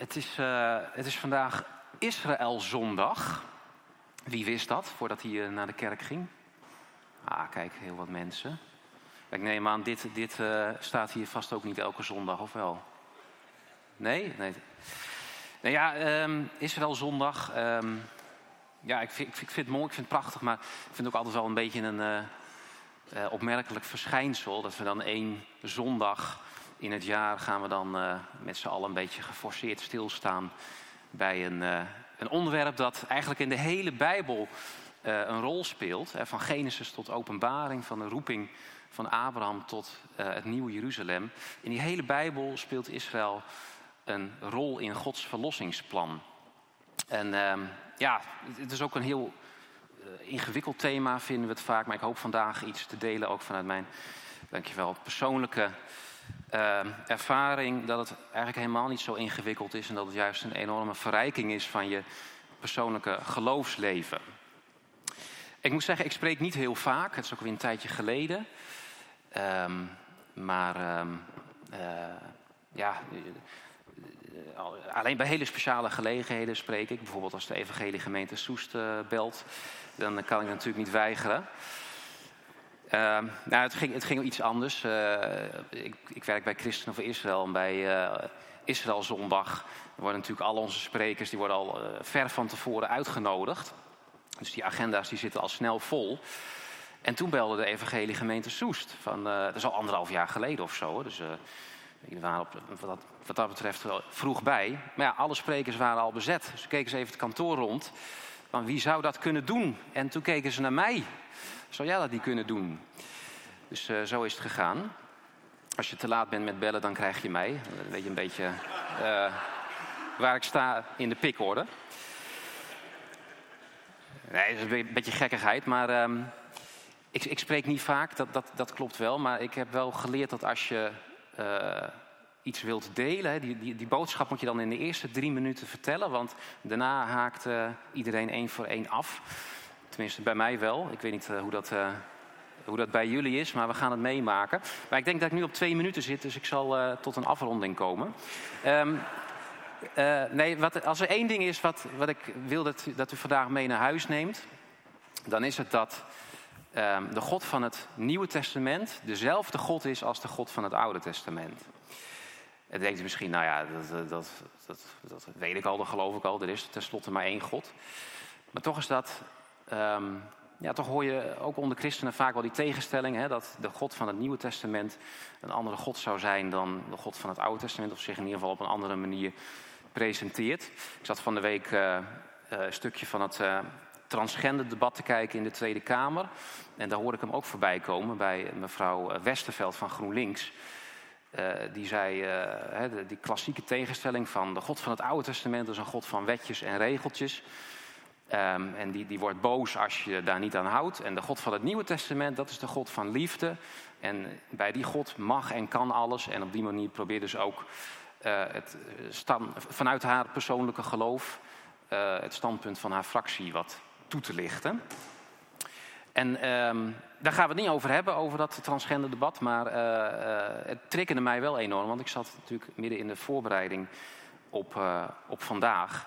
Het is, uh, het is vandaag Israëlzondag. Wie wist dat voordat hij uh, naar de kerk ging? Ah, kijk, heel wat mensen. Ik neem aan, dit, dit uh, staat hier vast ook niet elke zondag, of wel? Nee? Nee. Nou ja, um, Israëlzondag. Um, ja, ik vind, ik vind, het mooi, ik vind het prachtig, maar ik vind het ook altijd wel een beetje een opmerkelijk verschijnsel. Dat we dan één zondag in het jaar gaan we dan uh, met z'n allen een beetje geforceerd stilstaan bij een, uh, een, onderwerp dat eigenlijk in de hele Bijbel uh, een rol speelt. Hè, van Genesis tot Openbaring, van de roeping van Abraham tot het nieuwe Jeruzalem. In die hele Bijbel speelt Israël een rol in Gods verlossingsplan. En ehm, ja, het is ook een heel ingewikkeld thema, vinden we het vaak. Maar ik hoop vandaag iets te delen, ook vanuit mijn, dankjewel, persoonlijke uh, ervaring dat het eigenlijk helemaal niet zo ingewikkeld is en dat het juist een enorme verrijking is van je persoonlijke geloofsleven. Ik moet zeggen, ik spreek niet heel vaak, het is ook weer een tijdje geleden. Um, maar um, uh, ja, uh, alleen bij hele speciale gelegenheden spreek ik. Bijvoorbeeld als de Evangelie Gemeente Soest uh, belt, dan kan ik natuurlijk niet weigeren. Uh, nou, het, ging, het ging iets anders. Uh, ik, ik, werk bij Christen voor Israël en bij uh, Israël Zondag worden natuurlijk al onze sprekers die worden al uh, ver van tevoren uitgenodigd. Dus die agenda's die zitten al snel vol. En toen belde de Evangelie Gemeente Soest. Van, dat is al anderhalf jaar geleden of zo. Dus waren op, wat, dat, wat betreft wel vroeg bij. Maar ja, alle sprekers waren al bezet. Dus keken ze even het kantoor rond. Van wie zou dat kunnen doen? En toen keken ze naar mij. Zou jij dat niet kunnen doen? Dus uh, zo is het gegaan. Als je te laat bent met bellen, dan krijg je mij. Dan weet je een beetje uh, waar ik sta in de pikorde. Nee, dat is een beetje gekkigheid, maar um, ik, ik, spreek niet vaak, dat, dat, dat, klopt wel. Maar ik heb wel geleerd dat als je uh, iets wilt delen, die, die, die, boodschap moet je dan in de eerste drie minuten vertellen. Want daarna haakt iedereen één voor één af. Tenminste, bij mij wel. Ik weet niet uh, hoe, dat, uh, hoe dat bij jullie is, maar we gaan het meemaken. Maar ik denk dat ik nu op twee minuten zit, dus ik zal uh, tot een afronding komen. Um, nee, wat, als er één ding is wat, wat ik wil dat, dat u vandaag mee naar huis neemt, dan is het dat um, de God van het Nieuwe Testament dezelfde God is als de God van het Oude Testament. En denkt u misschien, nou ja, dat, dat, dat, dat weet ik al, dat geloof ik al. Er is tenslotte maar één God. Maar toch is dat Um, ja, toch hoor je ook onder christenen vaak wel die tegenstelling, hè, dat de God van het Nieuwe Testament een andere God zou zijn dan de God van het Oude Testament, of zich in ieder geval op een andere manier presenteert. Ik zat van de week uh, uh, een stukje van het uh, transgender debat te kijken in de Tweede Kamer. En daar hoorde ik hem ook voorbij komen bij mevrouw Westerveld van GroenLinks. die zei, die klassieke tegenstelling van de God van het Oude Testament is een God van wetjes en regeltjes. Um, en die, die wordt boos als je daar niet aan houdt. En de God van het Nieuwe Testament, dat is de God van liefde. En bij die God mag en kan alles. En op die manier probeert dus ook uh, het stand, vanuit haar persoonlijke geloof uh, het standpunt van haar fractie wat toe te lichten. En um, daar gaan we het niet over hebben, over dat transgender debat. Maar het triggerde mij wel enorm, want ik zat natuurlijk midden in de voorbereiding op, op vandaag.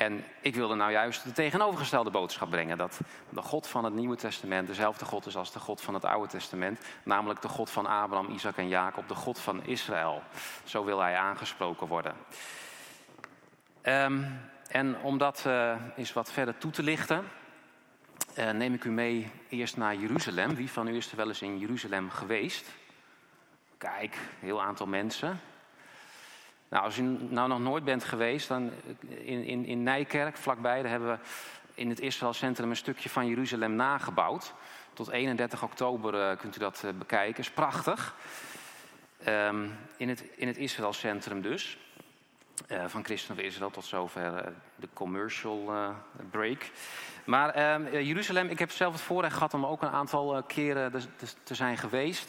En ik wilde nou juist de tegenovergestelde boodschap brengen. Dat de God van het Nieuwe Testament dezelfde God is als de God van het Oude Testament. Namelijk de God van Abraham, Isaac en Jacob, de God van Israël. Zo wil hij aangesproken worden. Um, en om dat uh, eens wat verder toe te lichten, uh, neem ik u mee eerst naar Jeruzalem. Wie van u is er wel eens in Jeruzalem geweest? Kijk, een heel aantal mensen. Nou, als u nou nog nooit bent geweest, dan in, in, in Nijkerk, vlakbij, daar hebben we in het Israël Centrum een stukje van Jeruzalem nagebouwd. Tot 31 oktober uh, kunt u dat uh, bekijken. Is prachtig. Um, in, het, in het Israël Centrum dus. Van Christen van Israël tot zover de commercial break. Maar um, Jeruzalem, ik heb zelf het voorrecht gehad om ook een aantal keren te, te, zijn geweest.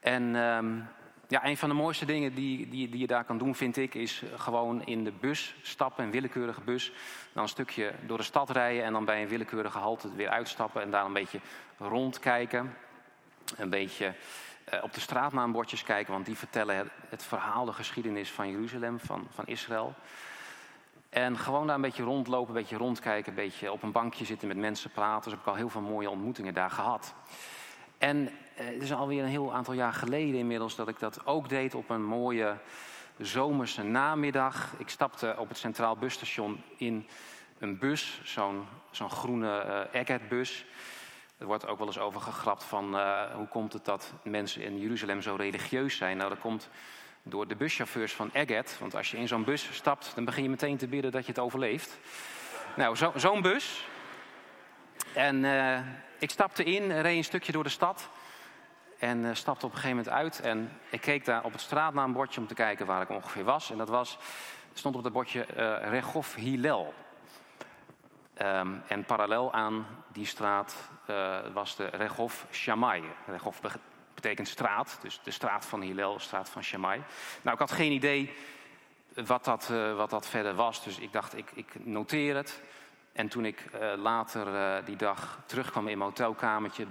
En um, ja, een van de mooiste dingen die, die, die je daar kan doen, vind ik, is gewoon in de bus stappen, een willekeurige bus. Dan een stukje door de stad rijden en dan bij een willekeurige halte weer uitstappen en daar een beetje rondkijken. Een beetje eh, op de straatnaambordjes kijken, want die vertellen het, verhaal, de geschiedenis van Jeruzalem, van, van Israël. En gewoon daar een beetje rondlopen, een beetje rondkijken, een beetje op een bankje zitten met mensen praten. Dus heb ik al heel veel mooie ontmoetingen daar gehad. En eh, het is alweer een heel aantal jaar geleden inmiddels dat ik dat ook deed op een mooie zomerse namiddag. Ik stapte op het Centraal Busstation in een bus, zo'n zo'n groene uh, Eggert-bus. Er wordt ook wel eens over gegrapt van uh, hoe komt het dat mensen in Jeruzalem zo religieus zijn. Nou, dat komt door de buschauffeurs van Eggert. Want als je in zo'n bus stapt, dan begin je meteen te bidden dat je het overleeft. Nou, zo'n zo bus. En ik stapte in, reed een stukje door de stad. En uh, stapte op een gegeven moment uit. En ik keek daar op het straatnaambordje om te kijken waar ik ongeveer was. En dat was, stond op het bordje uh, Regof Hillel. Um, en parallel aan die straat uh, was de Regof Shammai. Regof betekent straat, dus de straat van Hillel, de straat van Shammai. Nou, ik had geen idee wat dat, wat dat verder was, dus ik dacht, ik, ik noteer het. En toen ik uh, later uh, die dag terugkwam in mijn hotelkamertje,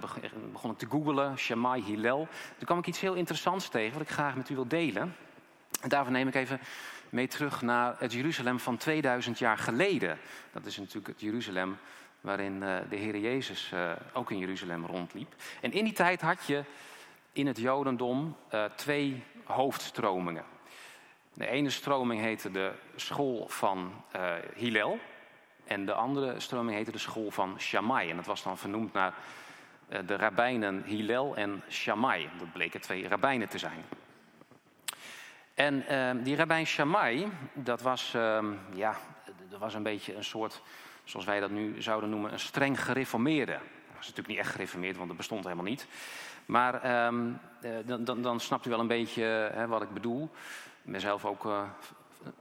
begon ik te googelen, Shammai Hillel. Toen kwam ik iets heel interessants tegen, wat ik graag met u wil delen. En daarvoor neem ik even mee terug naar het Jeruzalem van 2000 jaar geleden. Dat is natuurlijk het Jeruzalem waarin de Heer Jezus ook in Jeruzalem rondliep. En in die tijd had je in het Jodendom twee hoofdstromingen. De ene stroming heette de school van Hillel. En de andere stroming heette de school van Shammai. En dat was dan vernoemd naar de rabbijnen Hillel en Shammai. Dat bleken twee rabbijnen te zijn. En uh, die rabbijn Shammai, dat was, uh, ja, dat was een beetje een soort, zoals wij dat nu zouden noemen, een streng gereformeerde. Dat was natuurlijk niet echt gereformeerd, want dat bestond helemaal niet. Maar um, dan, dan, dan, snapt u wel een beetje hè, wat ik bedoel. Ik ben zelf ook uh,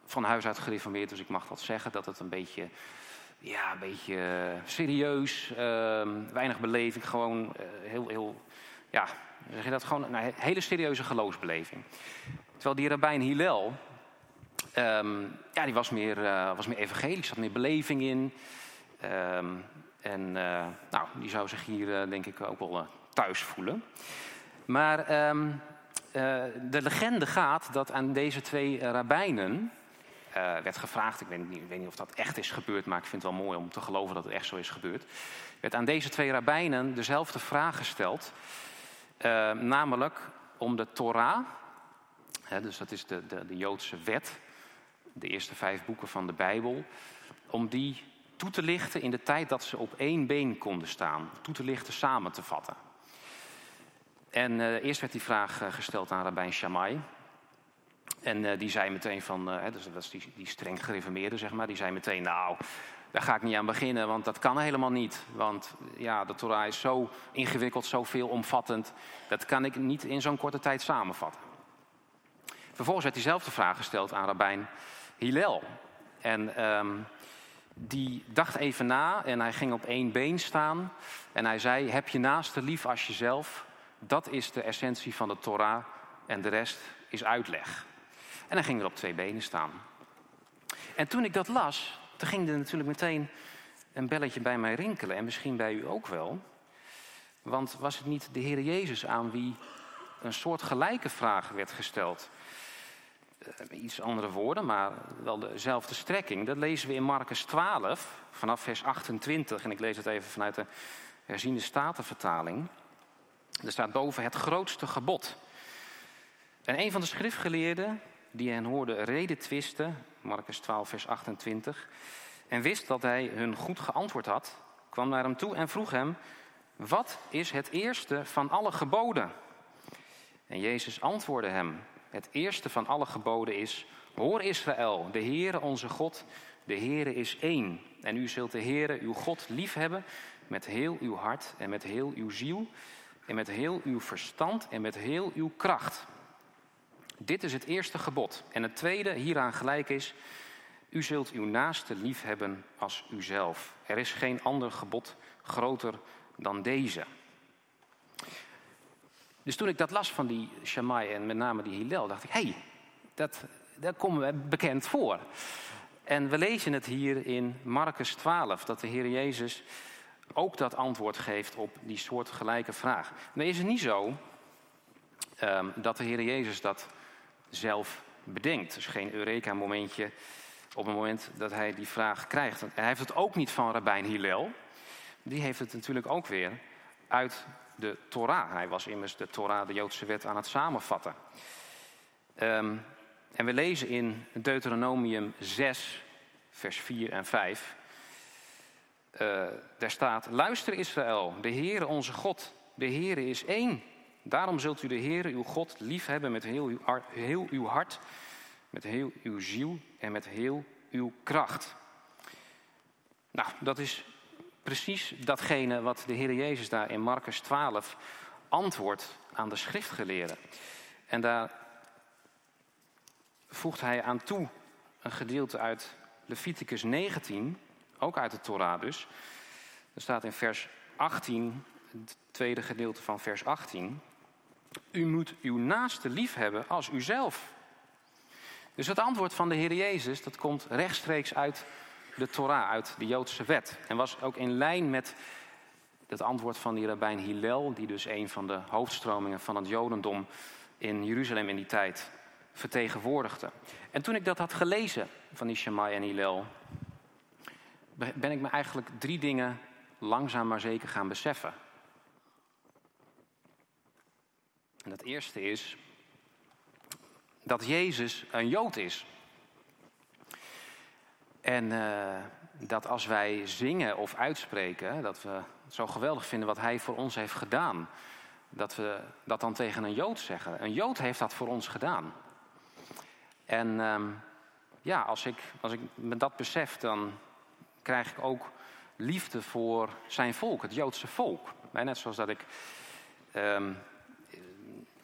van huis uit gereformeerd, dus ik mag dat zeggen. Dat het een beetje, ja, een beetje serieus, ehm, weinig beleving, gewoon eh, heel, heel, ja, zeg je dat, gewoon een hele serieuze geloofsbeleving. Terwijl die rabbijn Hillel, um, ja, die was meer, uh, was meer evangelisch, zat meer beleving in. Um, en nou, die zou zich hier denk ik ook wel thuis voelen. Maar de legende gaat dat aan deze twee rabbijnen werd gevraagd, ik weet, niet, weet niet of dat echt is gebeurd, maar ik vind het wel mooi om te geloven dat het echt zo is gebeurd. werd aan deze twee rabbijnen dezelfde vraag gesteld, namelijk om de Torah, He, dus dat is de, de, de, Joodse wet, de eerste vijf boeken van de Bijbel, om die toe te lichten in de tijd dat ze op één been konden staan, toe te lichten, samen te vatten. En uh, eerst werd die vraag gesteld aan Rabijn Shammai. En uh, die zei meteen van, dus dat was die, die streng gereformeerde, zeg maar, die zei meteen, nou, daar ga ik niet aan beginnen, want dat kan helemaal niet. Want ja, de Torah is zo ingewikkeld, zo veelomvattend, dat kan ik niet in zo'n korte tijd samenvatten. Vervolgens werd diezelfde vraag gesteld aan Rabijn Hillel. En um, die dacht even na en hij ging op één been staan. En hij zei: Heb je naaste lief als jezelf? Dat is de essentie van de Torah en de rest is uitleg. En hij ging er op twee benen staan. En toen ik dat las, toen ging er natuurlijk meteen een belletje bij mij rinkelen. En misschien bij u ook wel. Want was het niet de Heer Jezus aan wie een soort gelijke vraag werd gesteld? uh, iets andere woorden, maar wel dezelfde strekking. Dat lezen we in Marcus 12, vanaf vers 28. En ik lees het even vanuit de herziende statenvertaling. Er staat boven het grootste gebod. En een van de schriftgeleerden die hen hoorde reden twisten, Marcus 12, vers 28, en wist dat hij hun goed geantwoord had, kwam naar hem toe en vroeg hem: Wat is het eerste van alle geboden? En Jezus antwoordde hem: het eerste van alle geboden is: Hoor Israël, de Heere onze God, de Heere is één. En u zult de Heere uw God liefhebben met heel uw hart en met heel uw ziel en met heel uw verstand en met heel uw kracht. Dit is het eerste gebod. En het tweede hieraan gelijk is: U zult uw naaste liefhebben als uzelf. Er is geen ander gebod groter dan deze. Dus toen ik dat las van die Shammai en met name die Hillel, dacht ik, hé, hey, dat, dat komt me bekend voor. En we lezen het hier in Marcus 12, dat de Heer Jezus ook dat antwoord geeft op die soortgelijke vraag. Nu is het niet zo ehm, dat de Heer Jezus dat zelf bedenkt. Dus geen Eureka-momentje op het moment dat hij die vraag krijgt. En hij heeft het ook niet van Rabijn Hillel. Die heeft het natuurlijk ook weer uit de Torah. Hij was immers de Torah, de Joodse wet, aan het samenvatten. Ehm, en we lezen in Deuteronomium 6, vers 4 en 5. Uh, eh, daar staat: Luister Israël, de Heere onze God, de Heere is één. Daarom zult u de Heere uw God liefhebben met heel uw, heel uw hart, met heel uw ziel en met heel uw kracht. Nou, dat is precies datgene wat de Heer Jezus daar in Marcus 12 antwoordt aan de schriftgeleerden. En daar voegt hij aan toe een gedeelte uit Leviticus 19, ook uit de Torah dus. Er staat in vers 18, het tweede gedeelte van vers 18. U moet uw naaste lief hebben als uzelf. Dus het antwoord van de Heer Jezus, dat komt rechtstreeks uit de Torah, uit de Joodse wet. En was ook in lijn met het antwoord van die rabbijn Hillel, die dus een van de hoofdstromingen van het Jodendom in Jeruzalem in die tijd vertegenwoordigde. En toen ik dat had gelezen van die Shammai en Hillel, ben ik me eigenlijk drie dingen langzaam maar zeker gaan beseffen. En dat eerste is dat Jezus een Jood is. En uh, dat als wij zingen of uitspreken, dat we zo geweldig vinden wat Hij voor ons heeft gedaan. Dat we dat dan tegen een Jood zeggen. Een Jood heeft dat voor ons gedaan. En uh, ja, als ik, als ik me dat besef, dan krijg ik ook liefde voor zijn volk, het Joodse volk. Net zoals dat ik um,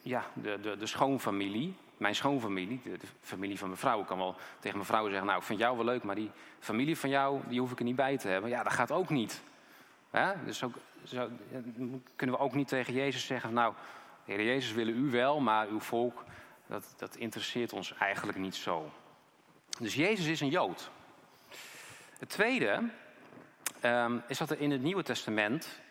ja, de, de, de schoonfamilie mijn schoonfamilie, de, familie van mijn vrouw, ik kan wel tegen mijn vrouw zeggen, nou ik vind jou wel leuk, maar die familie van jou, die hoef ik er niet bij te hebben. Ja, dat gaat ook niet. Dus ook, kunnen we ook niet tegen Jezus zeggen, nou, Heer Jezus willen u wel, maar uw volk, dat, dat interesseert ons eigenlijk niet zo. Dus Jezus is een Jood. Het tweede um, is dat er in het Nieuwe Testament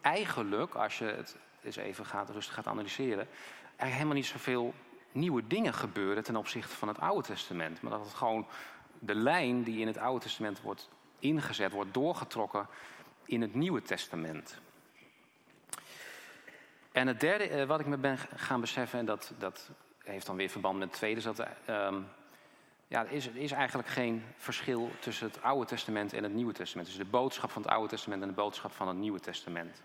eigenlijk, als je het eens even gaat, rustig gaat analyseren, eigenlijk helemaal niet zoveel nieuwe dingen gebeuren ten opzichte van het Oude Testament. Maar dat het gewoon de lijn die in het Oude Testament wordt ingezet, wordt doorgetrokken in het Nieuwe Testament. En het derde eh, wat ik me ben gaan beseffen, en dat, dat heeft dan weer verband met het tweede, is dat um, ja, er is, er is eigenlijk geen verschil tussen het Oude Testament en het Nieuwe Testament. Dus de boodschap van het Oude Testament en de boodschap van het Nieuwe Testament.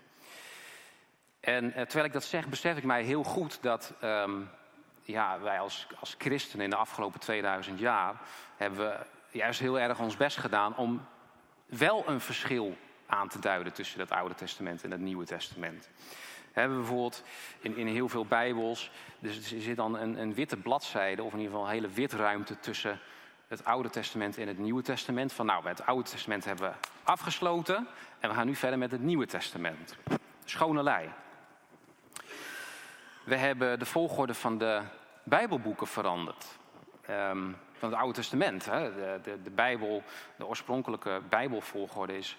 En eh, terwijl ik dat zeg, besef ik mij heel goed dat um, ja, wij als, als christenen in de afgelopen 2000 jaar hebben we juist heel erg ons best gedaan om wel een verschil aan te duiden tussen het Oude Testament en het Nieuwe Testament. We hebben bijvoorbeeld in, in heel veel Bijbels, dus er zit dan een, een witte bladzijde, of in ieder geval een hele witruimte tussen het Oude Testament en het Nieuwe Testament. Van nou, het Oude Testament hebben we afgesloten en we gaan nu verder met het Nieuwe Testament. Schone lei. We hebben de volgorde van de Bijbelboeken veranderd. Um, van het Oude Testament. Hè. De, de, de, Bijbel, de oorspronkelijke Bijbelvolgorde is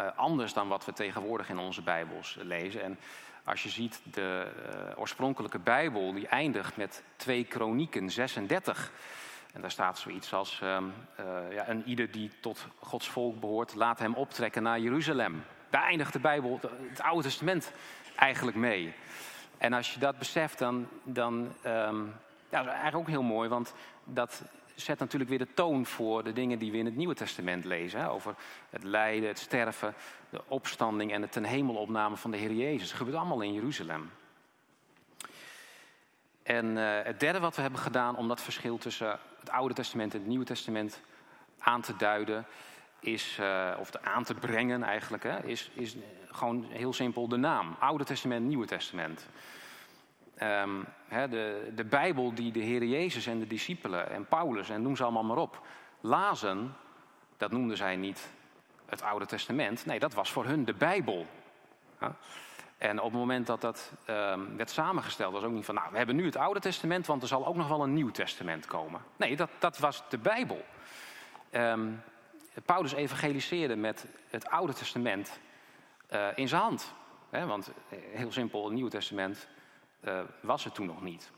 uh, anders dan wat we tegenwoordig in onze Bijbels lezen. En als je ziet, de uh, oorspronkelijke Bijbel die eindigt met 2 Kronieken 36. En daar staat zoiets als: um, ja, En ieder die tot Gods volk behoort, laat hem optrekken naar Jeruzalem. Daar eindigt de Bijbel, het Oude Testament, eigenlijk mee. En als je dat beseft, dan, dan um, ja, dat eigenlijk ook heel mooi, want dat zet natuurlijk weer de toon voor de dingen die we in het Nieuwe Testament lezen. Over het lijden, het sterven, de opstanding en de ten hemelopname van de Heer Jezus. Dat gebeurt allemaal in Jeruzalem. En uh, het derde wat we hebben gedaan om dat verschil tussen het Oude Testament en het Nieuwe Testament aan te duiden, is, uh, of aan te brengen eigenlijk, hè, is, is gewoon heel simpel de naam. Oude Testament, Nieuwe Testament. Um, de, de Bijbel die de Heer Jezus en de discipelen en Paulus en noem ze allemaal maar op, lazen, dat noemden zij niet het Oude Testament. Nee, dat was voor hun de Bijbel. En op het moment dat dat um, werd samengesteld, was ook niet van, nou, we hebben nu het Oude Testament, want er zal ook nog wel een Nieuw Testament komen. Nee, dat, dat was de Bijbel. Um, Paulus evangeliseerde met het Oude Testament uh, in zijn hand. want eh, heel simpel, het Nieuwe Testament was het toen nog niet.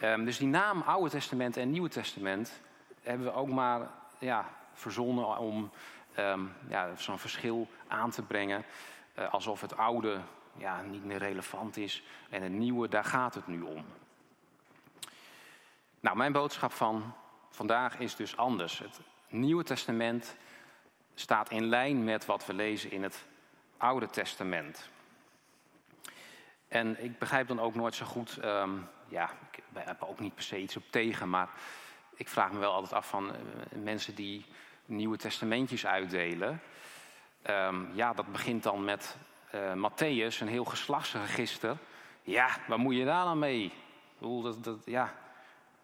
Ehm, dus die naam Oude Testament en Nieuwe Testament hebben we ook maar ja, verzonnen om ehm, ja, zo'n verschil aan te brengen. Alsof het oude ja, niet meer relevant is en het nieuwe, daar gaat het nu om. Nou, mijn boodschap van vandaag is dus anders. Het Nieuwe Testament staat in lijn met wat we lezen in het Oude Testament. En ik begrijp dan ook nooit zo goed, um, ja, ik heb ook niet per se iets op tegen, maar ik vraag me wel altijd af van uh, mensen die Nieuwe Testamentjes uitdelen. Um, ja, dat begint dan met uh, Matthäus, een heel geslachtsregister. Ja, waar moet je daar dan mee? Ik bedoel, dat, dat, ja,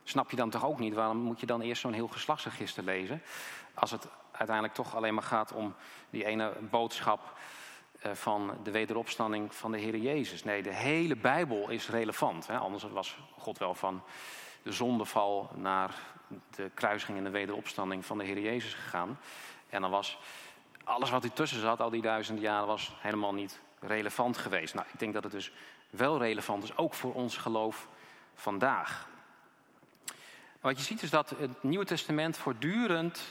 snap je dan toch ook niet? Waarom moet je dan eerst zo'n heel geslachtsregister lezen? Als het uiteindelijk toch alleen maar gaat om die ene boodschap uh, van de wederopstanding van de Heer Jezus. Nee, de hele Bijbel is relevant. Hè? Anders was God wel van de zondeval naar de kruising en de wederopstanding van de Heer Jezus gegaan. En dan was alles wat tussen zat, al die duizenden jaren, was helemaal niet relevant geweest. Nou, ik denk dat het dus wel relevant is, ook voor ons geloof vandaag. Wat je ziet is dat het Nieuwe Testament voortdurend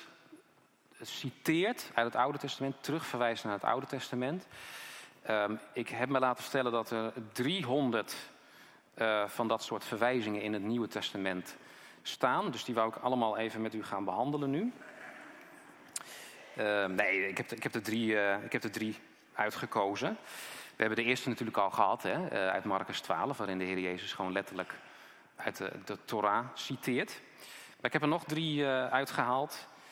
citeert uit het Oude Testament, terugverwijst naar het Oude Testament. Um, ik heb me laten vertellen dat er 300 uh, eh, van dat soort verwijzingen in het Nieuwe Testament staan. Dus die wou ik allemaal even met u gaan behandelen nu. Uh, nee, ik heb, ik, heb er drie, uh, ik heb drie uitgekozen. We hebben de eerste natuurlijk al gehad, hè, uh, uit Marcus 12, waarin de Heer Jezus gewoon letterlijk uit de, Torah citeert. Maar ik heb er nog drie uitgehaald.